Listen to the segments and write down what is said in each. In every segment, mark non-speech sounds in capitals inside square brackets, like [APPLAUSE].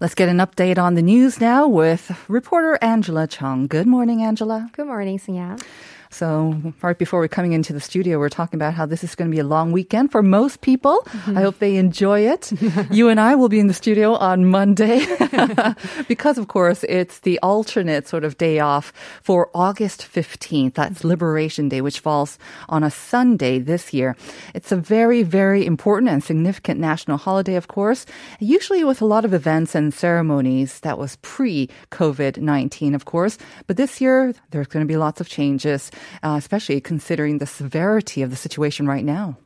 Let's get an update on the news now with reporter Angela Chung. Good morning, Angela. Good morning, Sunya. So, right before we're coming into the studio, we're talking about how this is going to be a long weekend for most people. Mm-hmm. I hope they enjoy it. [LAUGHS] you and I will be in the studio on Monday [LAUGHS] because, of course, it's the alternate sort of day off for August 15th. That's Liberation Day, which falls on a Sunday this year. It's a very, very important and significant national holiday, of course, usually with a lot of events and ceremonies that was pre COVID 19, of course. But this year, there's going to be lots of changes uh, especially considering the severity of the situation right now.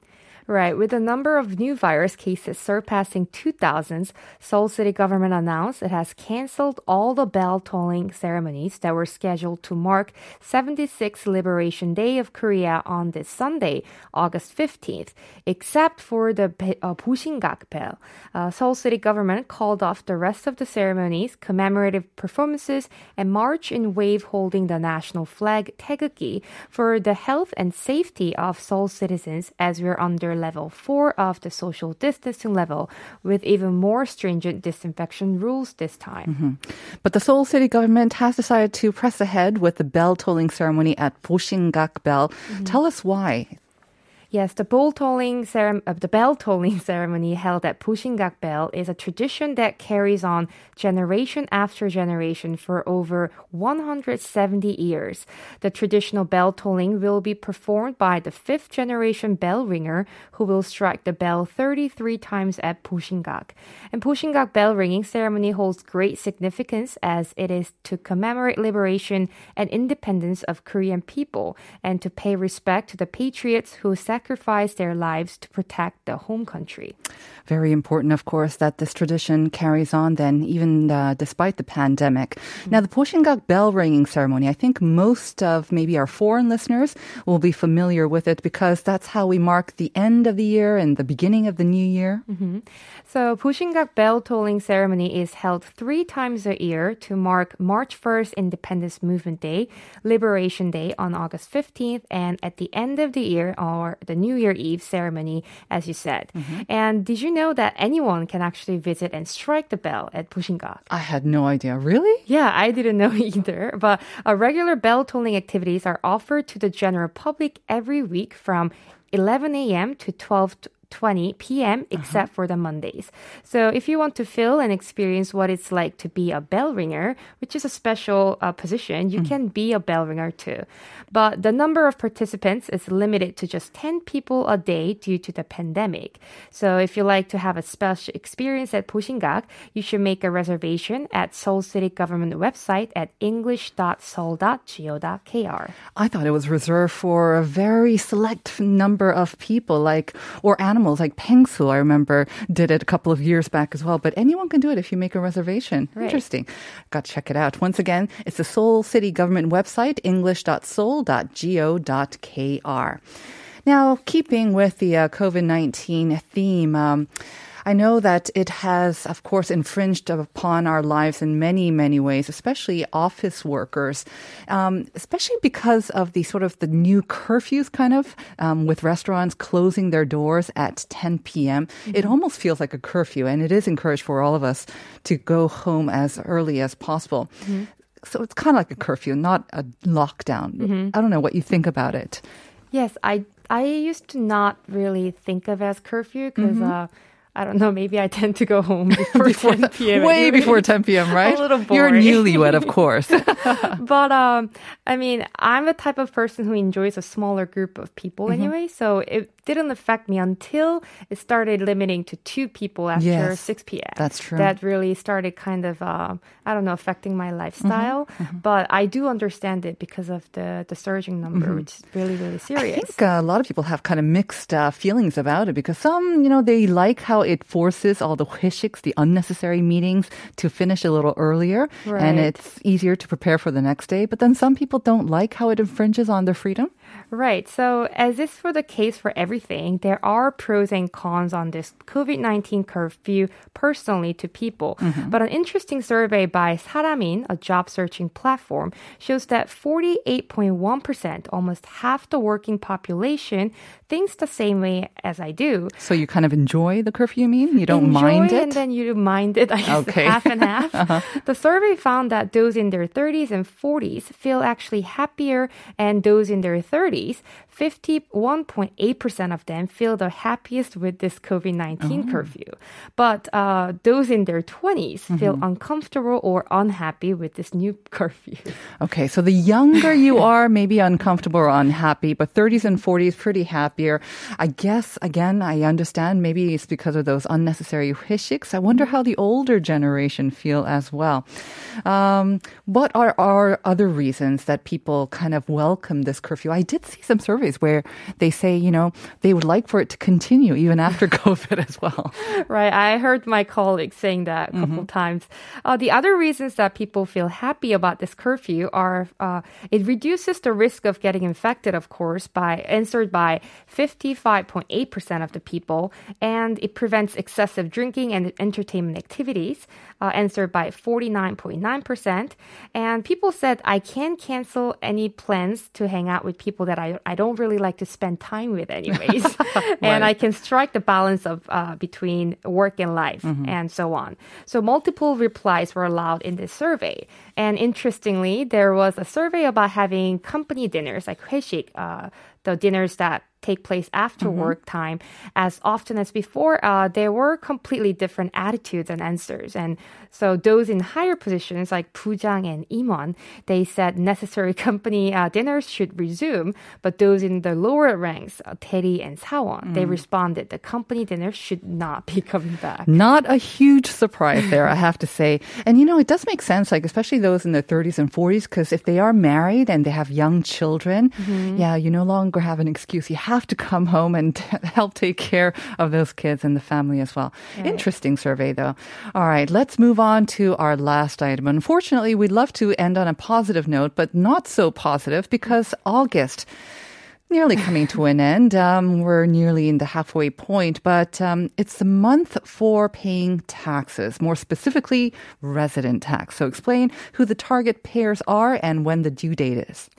Right. With the number of new virus cases surpassing 2,000, Seoul City government announced it has canceled all the bell tolling ceremonies that were scheduled to mark 76th Liberation Day of Korea on this Sunday, August 15th, except for the uh, Bosingak bell. Uh, Seoul City government called off the rest of the ceremonies, commemorative performances, and march in wave holding the national flag Taegeuk for the health and safety of Seoul citizens as we're under level 4 of the social distancing level with even more stringent disinfection rules this time. Mm-hmm. But the Seoul city government has decided to press ahead with the bell tolling ceremony at Bosingak Bell. Mm-hmm. Tell us why. Yes, the bell tolling ceremony, uh, the bell tolling [LAUGHS] ceremony held at Bosingak Bell is a tradition that carries on generation after generation for over 170 years. The traditional bell tolling will be performed by the fifth generation bell ringer who will strike the bell 33 times at Bosingak. And Bosingak bell ringing ceremony holds great significance as it is to commemorate liberation and independence of Korean people and to pay respect to the patriots who sacrificed their lives to protect the home country. Very important, of course, that this tradition carries on then, even uh, despite the pandemic. Mm-hmm. Now, the Bosingak bell ringing ceremony, I think most of maybe our foreign listeners will be familiar with it because that's how we mark the end of the year and the beginning of the new year. Mm-hmm. So, Bosingak bell tolling ceremony is held three times a year to mark March 1st Independence Movement Day, Liberation Day on August 15th, and at the end of the year or the New Year Eve ceremony, as you said. Mm-hmm. And did you know that anyone can actually visit and strike the bell at Bosingak? I had no idea. Really? Yeah, I didn't know [LAUGHS] either. But uh, regular bell tolling activities are offered to the general public every week from 11 a.m. to 12 20 p.m. Uh-huh. except uh-huh. for the Mondays. So if you want to feel and experience what it's like to be a bell ringer, which is a special uh, position, you mm. can be a bell ringer too. But the number of participants is limited to just 10 people a day due to the pandemic. So if you like to have a special experience at Bosingak, you should make a reservation at Seoul City government website at english.seoul.go.kr. I thought it was reserved for a very select number of people like or animals animals like Pengsoo, I remember, did it a couple of years back as well. But anyone can do it if you make a reservation. Right. Interesting. Got to check it out. Once again, it's the Seoul City Government website, english.seoul.go.kr. Now, keeping with the uh, COVID 19 theme, um, I know that it has, of course, infringed upon our lives in many, many ways, especially office workers, um, especially because of the sort of the new curfews kind of um, with restaurants closing their doors at 10 p.m. Mm-hmm. It almost feels like a curfew, and it is encouraged for all of us to go home as early as possible. Mm-hmm. So it's kind of like a curfew, not a lockdown. Mm-hmm. I don't know what you think about it. Yes, I I used to not really think of as curfew because mm-hmm. uh, I don't know. Maybe I tend to go home [LAUGHS] before, 10 p.m. Way anyway. before 10 p.m., right? A little boring. You're newlywed, of course. [LAUGHS] [LAUGHS] but um, I mean, I'm the type of person who enjoys a smaller group of people Mm-hmm. anyway. So it didn't affect me until it started limiting to two people after Yes, 6 p.m. that's true. That really started kind of, um, I don't know, affecting my lifestyle. Mm-hmm, But I do understand it because of the the surging number, Mm-hmm. which is really really serious. I think uh, a lot of people have kind of mixed uh, feelings about it because some, you know, they like how it forces all the hoesiks, the unnecessary meetings, to finish a little earlier, and it's easier to prepare for the next day. But then some people don't like how it infringes on their freedom. Right. So, as is for the case for everything, there are pros and cons on this COVID 19 curfew personally to people. Mm-hmm. But an interesting survey by Saramin, a job searching platform, shows that 48.1%, almost half the working population, thinks the same way as I do. So you kind of enjoy the curfew, you mean? You don't Enjoy mind and then you mind it. I guess Okay. half and half. [LAUGHS] Uh-huh. The survey found that those in their 30s and 40s feel actually happier, and those in their 30s, 51.8% of them feel the happiest with this COVID 19 curfew. But uh, those in their 20s feel uncomfortable or unhappy with this new [LAUGHS] curfew. Okay, so the younger you [LAUGHS] are, maybe uncomfortable or unhappy, but 30s and 40s pretty happier. I guess, again, I understand maybe it's because of those unnecessary hoesiks. I wonder how the older generation feel as well. Um, what are our other reasons that people kind of welcome this curfew? I did see some surveys where they say, you know, they would like for it to continue even after [LAUGHS] COVID as well. Right. I heard my colleagues saying that a couple times. Uh, the other reasons that people feel happy about this curfew are uh, it reduces the risk of getting infected, of course, by answered by 55.8% of the people, and it prevents excessive drinking and entertainment activities, uh, answered by 49.9%. And people said, I can cancel any plans to hang out with people that I, I don't really like to spend time with, anyways. [LAUGHS] and I can strike the balance of uh, between work and life and so on. So multiple replies were allowed in this survey. And interestingly, there was a survey about having company dinners like 회식, uh, the dinners that take place after work time as often as before, uh, there were completely different attitudes and answers. And so those in higher positions like Pujang and Imon, they said necessary [LAUGHS] company uh, dinners should resume. But those in the lower ranks, uh, Teri and Sawon, they responded the company dinners should not be [LAUGHS] coming back. Not a huge surprise there, I have to say. And you know, it does make sense, like, especially those in their 30s and 40s, because if they are married and they have young children, yeah, you no longer have an excuse. You have to come home and [LAUGHS] help take care of those kids and the family as well. Interesting survey, though. All right, let's move on to our last item. Unfortunately, we'd love to end on a positive note, but not so positive because August nearly coming to an end. Um, we're nearly in the halfway point, but um, it's the month for paying taxes, more specifically, resident tax. So explain who the target payers are and when the due date is.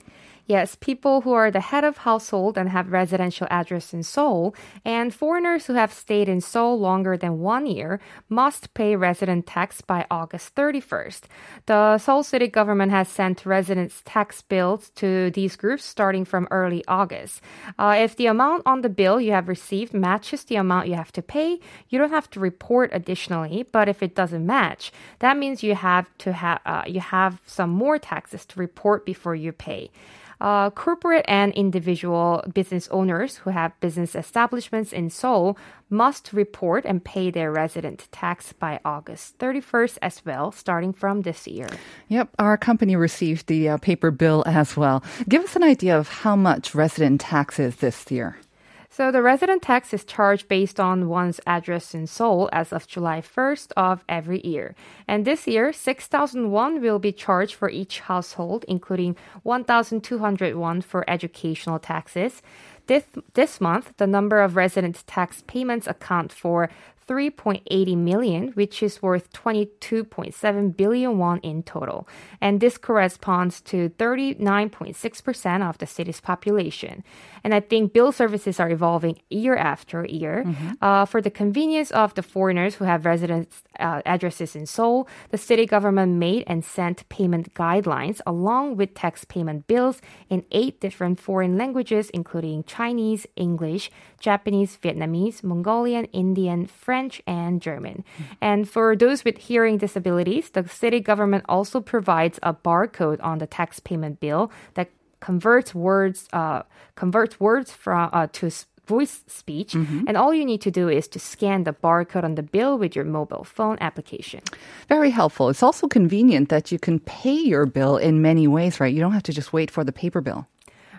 Yes, people who are the head of household and have residential address in Seoul, and foreigners who have stayed in Seoul longer than one year must pay resident tax by August 31st. The Seoul city government has sent residents' tax bills to these groups starting from early August. Uh, if the amount on the bill you have received matches the amount you have to pay, you don't have to report additionally. But if it doesn't match, that means you have to have uh, you have some more taxes to report before you pay. Uh, corporate and individual business owners who have business establishments in Seoul must report and pay their resident tax by August 31st as well, starting from this year. Yep, our company received the uh, paper bill as well. Give us an idea of how much resident tax is this year. So the resident tax is charged based on one's address in Seoul as of July 1st of every year. And this year, 6,000 won will be charged for each household, including 1,200 won for educational taxes. This, this month, the number of resident tax payments account for 3.80 million, which is worth 22.7 billion won in total. And this corresponds to 39.6% of the city's population. And I think bill services are evolving year after year. Uh, for the convenience of the foreigners who have residence uh, addresses in Seoul, the city government made and sent payment guidelines along with tax payment bills in eight different foreign languages, including Chinese, English, Japanese, Vietnamese, Mongolian, Indian, French, and German. And for those with hearing disabilities, the city government also provides a barcode on the tax payment bill that converts words uh, converts words from uh, to voice speech and all you need to do is to scan the barcode on the bill with your mobile phone application Very helpful. It's also convenient that you can pay your bill in many ways, right? You don't have to just wait for the paper bill.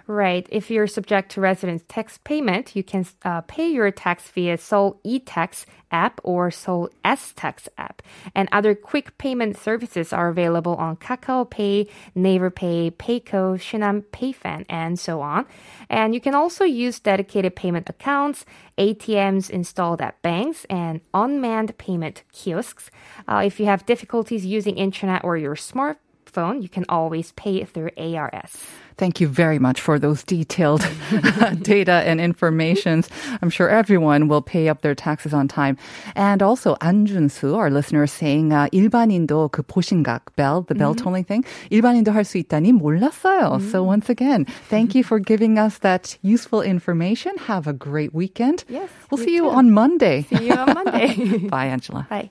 Right. If you're subject to residence tax payment, you can uh, pay your tax via Seoul eTax app or Seoul S Tax app. And other quick payment services are available on Kakao Pay, Naver Pay, Payco, Shinhan PayFAN, and so on. And you can also use dedicated payment accounts, ATMs installed at banks, and unmanned payment kiosks. Uh, if you have difficulties using internet or your smartphone, you can always pay through ARS. Thank you very much for those detailed [LAUGHS] data and informations. I'm sure everyone will pay up their taxes on time. And also 안준수, our listener, is saying uh, 일반인도 그 보신각 bell, the bell tolling thing, 일반인도 할 수 있다니 몰랐어요. So once again, thank you for giving us that useful information. Have a great weekend. Yes, we'll you see you too. on Monday. See you on Monday. [LAUGHS] Bye, Angela. Bye.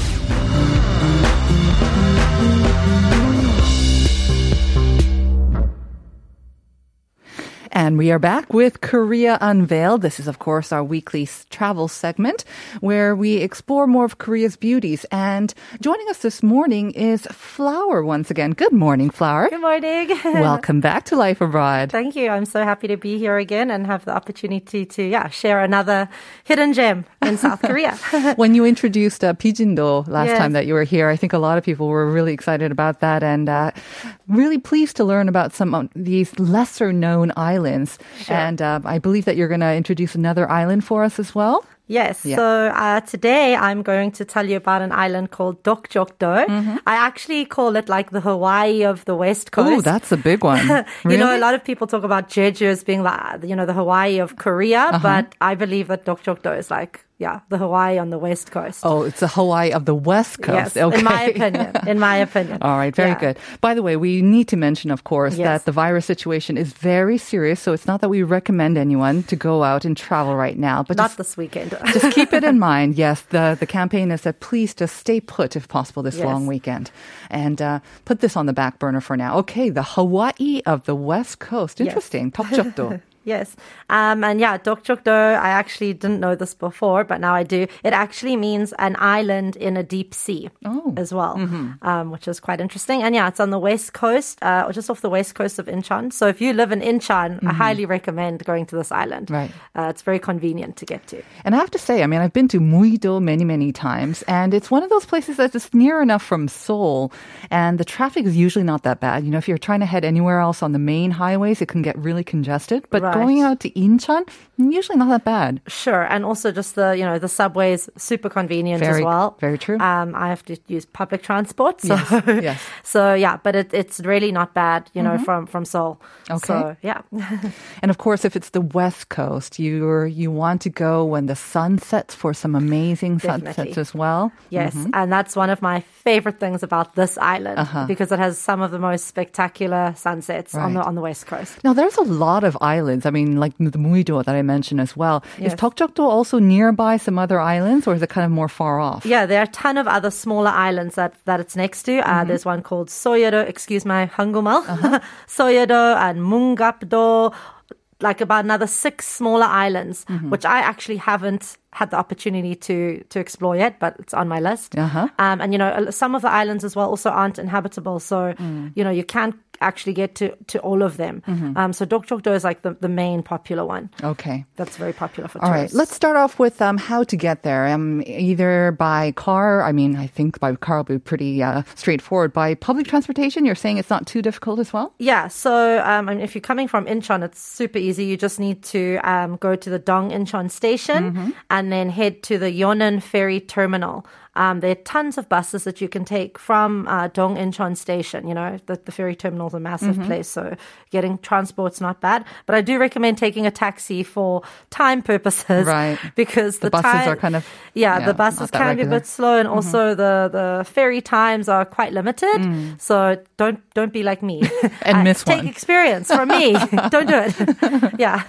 And we are back with Korea Unveiled. This is, of course, our weekly travel segment where we explore more of Korea's beauties. And joining us this morning is Flower once again. Good morning, Flower. Good morning. [LAUGHS] Welcome back to Life Abroad. Thank you. I'm so happy to be here again and have the opportunity to yeah share another hidden gem in South Korea. [LAUGHS] [LAUGHS] when you introduced uh, Pijindo last Yes. time that you were here, I think a lot of people were really excited about that and uh, really pleased to learn about some of these lesser known islands. And uh, I believe that you're going to introduce another island for us as well. yes. Yeah. So uh, today I'm going to tell you about an island called Dokjokdo. I actually call it like the Hawaii of the West Coast. Oh, that's a big one. [LAUGHS] You know, a lot of people talk about Jeju as being like, you know, the Hawaii of Korea, Uh-huh. but I believe that Dokjokdo is like, yeah, the Hawaii on the West Coast. Oh, it's the Hawaii of the West Coast. Yes, okay. in my opinion. In my [LAUGHS] opinion. All right, very yeah. good. By the way, we need to mention, of course, yes. that the virus situation is very serious. So it's not that we recommend anyone to go out and travel right now, but not just, this weekend. [LAUGHS] just keep it in [LAUGHS] mind. Yes, the the campaign has said, please just stay put if possible this yes. long weekend, and uh, put this on the back burner for now. Okay, the Hawaii of the West Coast. Interesting. Yes. Yes. Um, and yeah, Dokjokdo, I actually didn't know this before, but now I do. It actually means an island in a deep sea Oh. as well, um, which is quite interesting. And yeah, it's on the west coast, uh, or just off the west coast of Incheon. So if you live in Incheon, I highly recommend going to this island. Right. Uh, it's very convenient to get to. And I have to say, I mean, I've been to Muuido many, many times, and it's one of those places that's just near enough from Seoul, and the traffic is usually not that bad. You know, if you're trying to head anywhere else on the main highways, it can get really congested. But Right. going out to Incheon, usually not that bad. Sure, and also just the you know the subway is super convenient Very- as well. very true. Um, I have to use public transport, so Yes, [LAUGHS] yes. so yeah, but it, it's really not bad, you know, from from Seoul. Okay. So yeah, [LAUGHS] And of course, if it's the West Coast, you're you want to go when the sun sets for some amazing sunsets as well. yes, Mm-hmm. and that's one of my favorite things about this island Uh-huh. because it has some of the most spectacular sunsets on the on the west coast. Now, there's a lot of islands. I mean, like the Muuido that I mentioned as well. Is Yes. Tokjokdo also nearby some other islands, or is it kind of more far off? Yeah, there are a ton of other smaller islands that, that it's next to. Uh, There's one called Soyedo, excuse my Hangulmal, [LAUGHS] Soyedo and Mungapdo, like about another six smaller islands, which I actually haven't had the opportunity to to explore yet, but it's on my list. Uh-huh. Um, and you know, some of the islands as well also aren't inhabitable, so you know you can't actually get to, to all of them. Um, so Dokjokdo is like the, the main popular one. Okay. That's very popular for All right, tourists. let's start off with um, how to get there. Um, either by car. I mean, I think by car will be pretty uh, straightforward. By public transportation, you're saying it's not too difficult as well. Yeah, so um, I mean, if you're coming from Incheon, it's super easy. You just need to um, go to the Dong Incheon station and then head to the Yeonan ferry terminal. Um, there are tons of buses that you can take from uh, Dong Incheon station. You know, the, the ferry terminal is a massive place, so getting transport's not bad. But I do recommend taking a taxi for time purposes, Right. [LAUGHS] Because The the, buses time- are kind of- yeah, yeah, the buses can be a bit slow, and also the the ferry times are quite limited. So don't don't be like me [LAUGHS] And miss take one. experience from me. [LAUGHS] don't do it. yeah.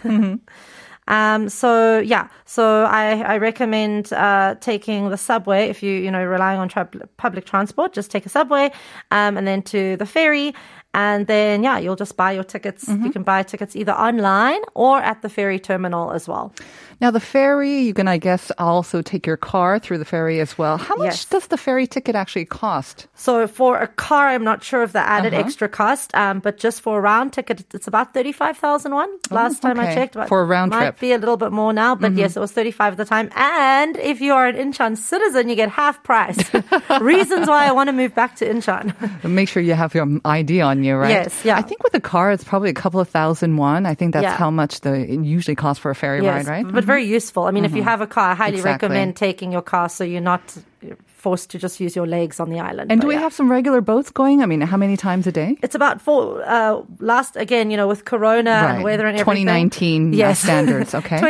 Um, so yeah, so I, I recommend uh, taking the subway if you you know relying on tra- public transport. Just take a subway, um, and then to the ferry, and then yeah, you'll just buy your tickets. You can buy tickets either online or at the ferry terminal as well. Now, the ferry, you can, I guess, also take your car through the ferry as well. How much Yes. does the ferry ticket actually cost? So for a car, I'm not sure of the added Uh-huh. extra cost, um, but just for a round ticket, it's about thirty five thousand one. Last time I Oh, checked, but For a round might trip. Mm-hmm. be a little bit more now. But yes, it was thirty five at the time. And if you are an Incheon citizen, you get half price. [LAUGHS] Reasons why I want to move back to Incheon. Make sure you have your ID on you, right? Yes, yeah. I think with a car, it's probably a couple of thousand one. I think that's Yeah. how much the it usually costs for a ferry yes, ride, right? Mm-hmm. but very useful. I mean, if you have a car, I highly Exactly. recommend taking your car so you're not forced to just use your legs on the island. And But do we yeah. have some regular boats going? I mean, how many times a day? It's about four. Uh, last again, you know, with Corona and weather and everything. 2019 uh, [LAUGHS] standards, okay. [LAUGHS]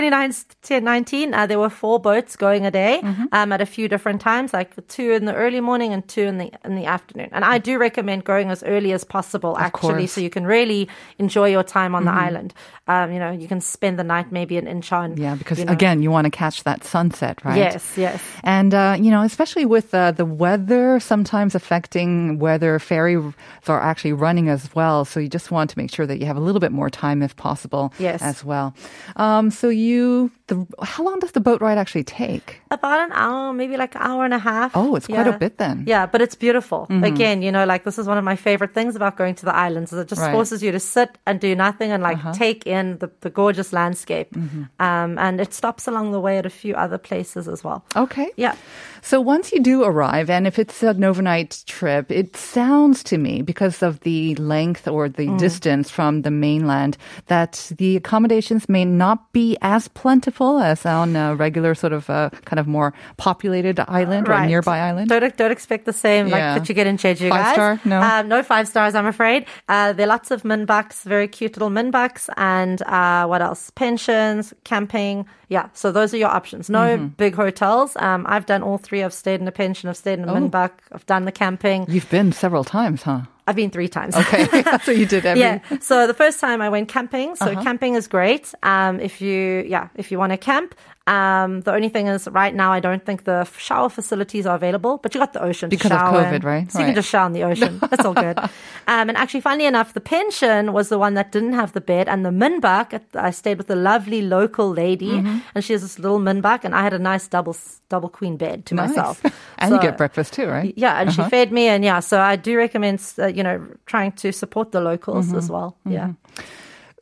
2019, uh, there were four boats going a day Mm-hmm. um, at a few different times, like two in the early morning and two in the in the afternoon. And I do recommend going as early as possible, actually, course. so you can really enjoy your time on the island. Um, you know, you can spend the night maybe in Incheon. Yeah, because you know. again, you want to catch that sunset, right? Yes, yes. And, uh, you know, especially with uh, the weather sometimes affecting whether ferries are actually running as well. So you just want to make sure that you have a little bit more time if possible Yes. as well. Um, so you, the, how long does the boat ride actually take? About an hour, maybe like an hour and a half. Oh, it's quite a bit then. Yeah, but it's beautiful. Again, you know, like this is one of my favorite things about going to the islands is it just Right. forces you to sit and do nothing and like take in the, the gorgeous landscape. Um, and it stops along the way at a few other places as well. Okay. Yeah. So once you do arrive, and if it's an overnight trip, it sounds to me, because of the length or the Mm. distance from the mainland, that the accommodations may not be as plentiful as on a regular sort of uh, kind of more populated island or nearby island. Don't, don't expect the same like that you get in Jeju, Five guys. star? No? Um, no five stars, I'm afraid. Uh, there are lots of minbaks, very cute little minbaks, and uh, what else? Pensions, camping. Yeah, so those are your options. No Mm-hmm. big hotels. Um, I've done all three. I've stayed in a pension. I've stayed in a Oh. minbak. I've done the camping. You've been several times, huh? I've been three times. Okay, [LAUGHS] so you did every. yeah. So the first time I went camping. So Uh-huh. camping is great. Um, if you, yeah, if you want to camp. Um, the only thing is right now I don't think the shower facilities are available, but you got the ocean Because to of shower COVID, right? So you can just shower in the ocean. [LAUGHS] That's all good. Um, and actually, funnily enough, the pension was the one that didn't have the bed, and the minbak. I stayed with a lovely local lady, Mm-hmm. and she has this little minbak, and I had a nice double double queen bed to Nice. myself. [LAUGHS] and you get breakfast too, right? yeah, and she fed me, and yeah, so I do recommend, uh, you know, trying to support the locals Mm-hmm. as well. Yeah.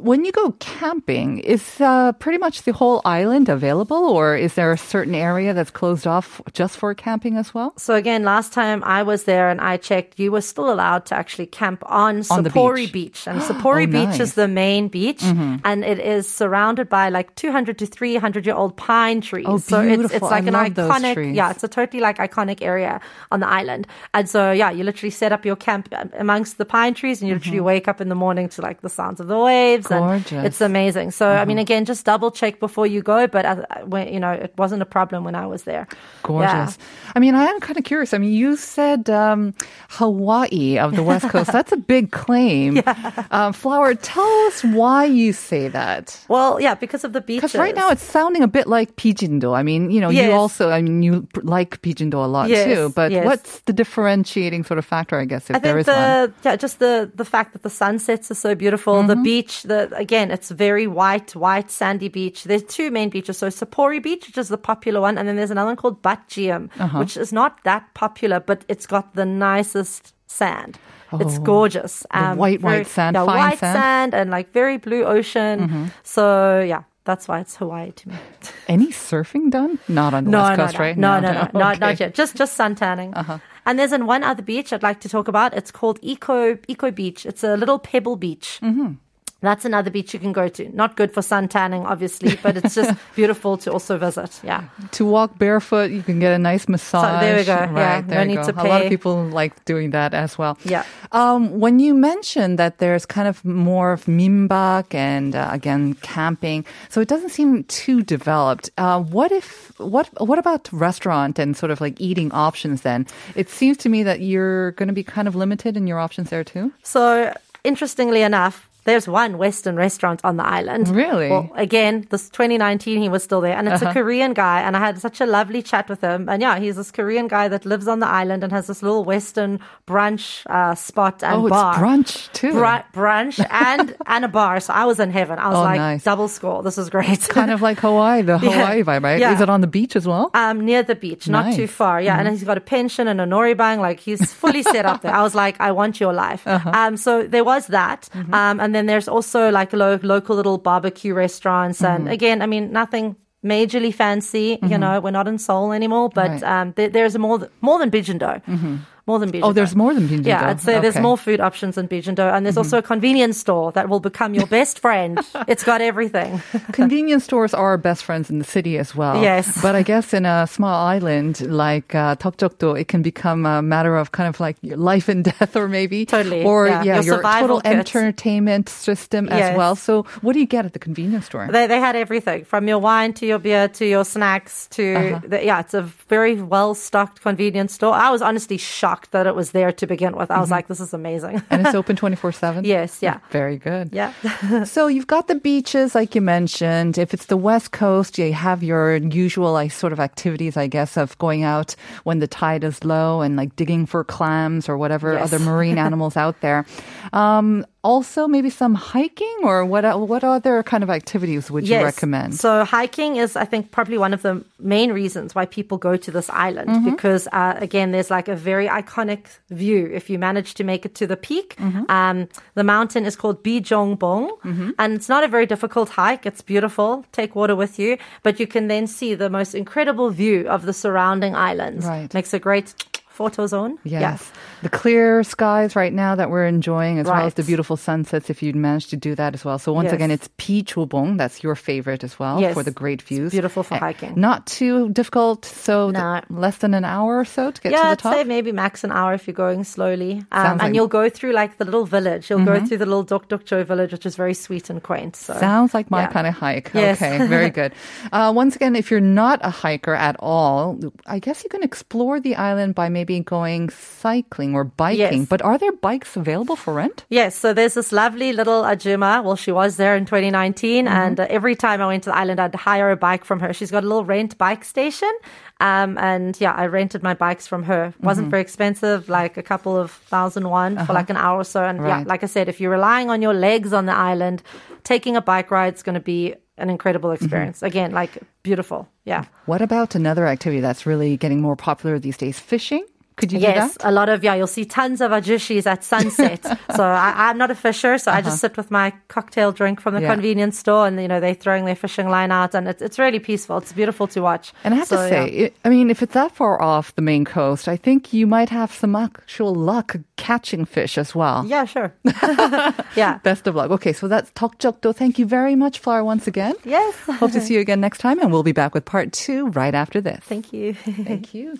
When you go camping, is uh, pretty much the whole island available, or is there a certain area that's closed off just for camping as well? So again, last time I was there and I checked, you were still allowed to actually camp on On Seopori beach. beach. [GASPS] And Seopori Oh, Beach nice. Mm-hmm. is the main beach, and it is surrounded by like 200 to 300 year old pine trees. Oh, so it's, beautiful. it's like I an love those iconic, trees. yeah, it's a totally like iconic area on the island. And so yeah, you literally set up your camp amongst the pine trees, and you literally wake up in the morning to like the sounds of the waves. Mm-hmm. Gorgeous. It's amazing. So I mean, again, just double check before you go. But uh, you know, it wasn't a problem when I was there. Gorgeous. I mean, I am kind of curious. I mean, you said um, Hawaii of the West Coast. [LAUGHS] That's a big claim. Um, Flower, tell us why you say that. Well, yeah, because of the beaches. Because right now it's sounding a bit like Pijindo. I mean, you know, you also, I mean, you like Pijindo a lot Yes, too. But yes. what's the differentiating sort of factor, I guess, if I there is one? yeah, just the the fact that the sunsets are so beautiful. The Mm-hmm. beach, the again, it's very white, white sandy beach. There's two main beaches. So Seopori Beach, which is the popular one, and then there's another one called Batjiam, Uh-huh. which is not that popular, but it's got the nicest sand. It's Oh. gorgeous. Um, The white, white sand, yeah, fine white sand. Mm-hmm. sand and like very blue ocean. So yeah, that's why it's Hawaii to me. [LAUGHS] Any surfing done? Not on the West Coast, no, right? No, no, no, [LAUGHS] not, Okay. not yet. Just just sun tanning. Uh-huh. And there's in one other beach I'd like to talk about. It's called Eco Eco Beach. It's a little pebble beach. Mm-hmm. That's another beach you can go to. Not good for sun tanning, obviously, but it's just [LAUGHS] beautiful to also visit. Yeah. To walk barefoot, you can get a nice massage. there we go. Yeah, Right, no there you need go. to A lot of people like doing that as well. Yeah. Um, when you mentioned that there's kind of more of minbak and uh, again camping, so it doesn't seem too developed. Uh, what if what what about restaurant and sort of like eating options? Then it seems to me that you're going to be kind of limited in your options there too. So, interestingly enough, there's one Western restaurant on the island. Really? Well, again, this 2019, he was still there, and it's Uh-huh. a Korean guy, and I had such a lovely chat with him. And yeah, he's this Korean guy that lives on the island and has this little Western brunch uh, spot and oh, bar. it's brunch too. Bru- brunch [LAUGHS] and and a bar. So I was in heaven. I was Oh, like nice. double score. This is great. kind of like Hawaii, the [LAUGHS] Yeah. Hawaii vibe, right? Yeah. Is it on the beach as well? um, near the beach, not too far. Yeah, and he's got a pension and a noraebang. Like he's fully set up there. I was like, I want your life. [LAUGHS] Um, so there was that, um, and then there's also like lo- local little barbecue restaurants, and mm-hmm. again, I mean, nothing majorly fancy. You mm-hmm. know, we're not in Seoul anymore, but Right. um, there, there's more th- more than Bijindo. Mm-hmm. More than Bijindo. Oh, there's more than Bijindo. Yeah, I'd say there's more food options in Bijindo, and there's also a convenience store that will become your best friend. [LAUGHS] it's got everything. [LAUGHS] Convenience stores are our best friends in the city as well. Yes. But I guess in a small island like uh, Tokjokdo, it can become a matter of kind of like life and [LAUGHS] death or maybe. Totally, Or yeah. yeah, Your your, total survival kit. entertainment system as Yes. well. So what do you get at the convenience store? They, they had everything from your wine to your beer to your snacks to Uh-huh. the, yeah, it's a very well stocked convenience store. I was honestly shocked that it was there to begin with. I Mm-hmm. was like, this is amazing. and it's open [LAUGHS] 24-7? yes, yeah, Very good. yeah. [LAUGHS] so you've got the beaches, like you mentioned. If it's the West Coast, you have your usual like sort of activities, I guess, of going out when the tide is low and like digging for clams or whatever Yes. other marine [LAUGHS] animals out there. Um, also, maybe some hiking or what? What other kind of activities would you recommend? So hiking is, I think, probably one of the main reasons why people go to this island Mm-hmm. because, uh, again, there's like a very iconic view. If you manage to make it to the peak, Mm-hmm. um, the mountain is called Bijobong, and it's not a very difficult hike. It's beautiful. Take water with you, but you can then see the most incredible view of the surrounding islands. Right. Makes a great photo zone. Yes. The clear skies right now that we're enjoying, as well as the beautiful sunsets, if you'd managed to do that as well. So, once Yes. again, it's Pichulbong. That's your favorite as well Yes. for the great views. beautiful for Eh, hiking. Not too difficult. So, th- less than an hour or so to get Yeah, to I'd the top. say maybe max an hour if you're going slowly. Um, and like- Mm-hmm. you'll go through like the little village. You'll go through the little Dok Dokcho village, which is very sweet and quaint. So Sounds like my yeah. kind of hike. Yes. Okay, very [LAUGHS] good. Uh, once again, if you're not a hiker at all, I guess you can explore the island by maybe going cycling or biking. Yes. But are there bikes available for rent? Yes, so there's this lovely little Ajuma. Well, she was there in 2019, Mm-hmm. and uh, every time I went to the island, I'd hire a bike from her. She's got a little rent bike station, um, and yeah, I rented my bikes from her. wasn't Mm-hmm. very expensive, like a couple of thousand won for like an hour or so. And yeah, Uh-huh. Like I said, if you're relying on your legs on the island, taking a bike ride is going to be an incredible Mm-hmm. experience. Again, like beautiful. Yeah. What about another activity that's really getting more popular these days? Fishing? Could you Yes, a lot of yeah. You'll see tons of ajushis at sunset. [LAUGHS] so I, I'm not a fisher, so I just sit with my cocktail drink from the Uh-huh. Yeah. convenience store, and you know they're throwing their fishing line out, and it's it's really peaceful. It's beautiful to watch. And I have So, to say, yeah. it, I mean, if it's that far off the main coast, I think you might have some actual luck catching fish as well. yeah, sure, [LAUGHS] [LAUGHS] yeah, Best of luck. Okay, so that's Tokjokdo. Thank you very much, Flower, once again. yes. Hope to see you again next time, and we'll be back with part two right after this. Thank you. Thank you.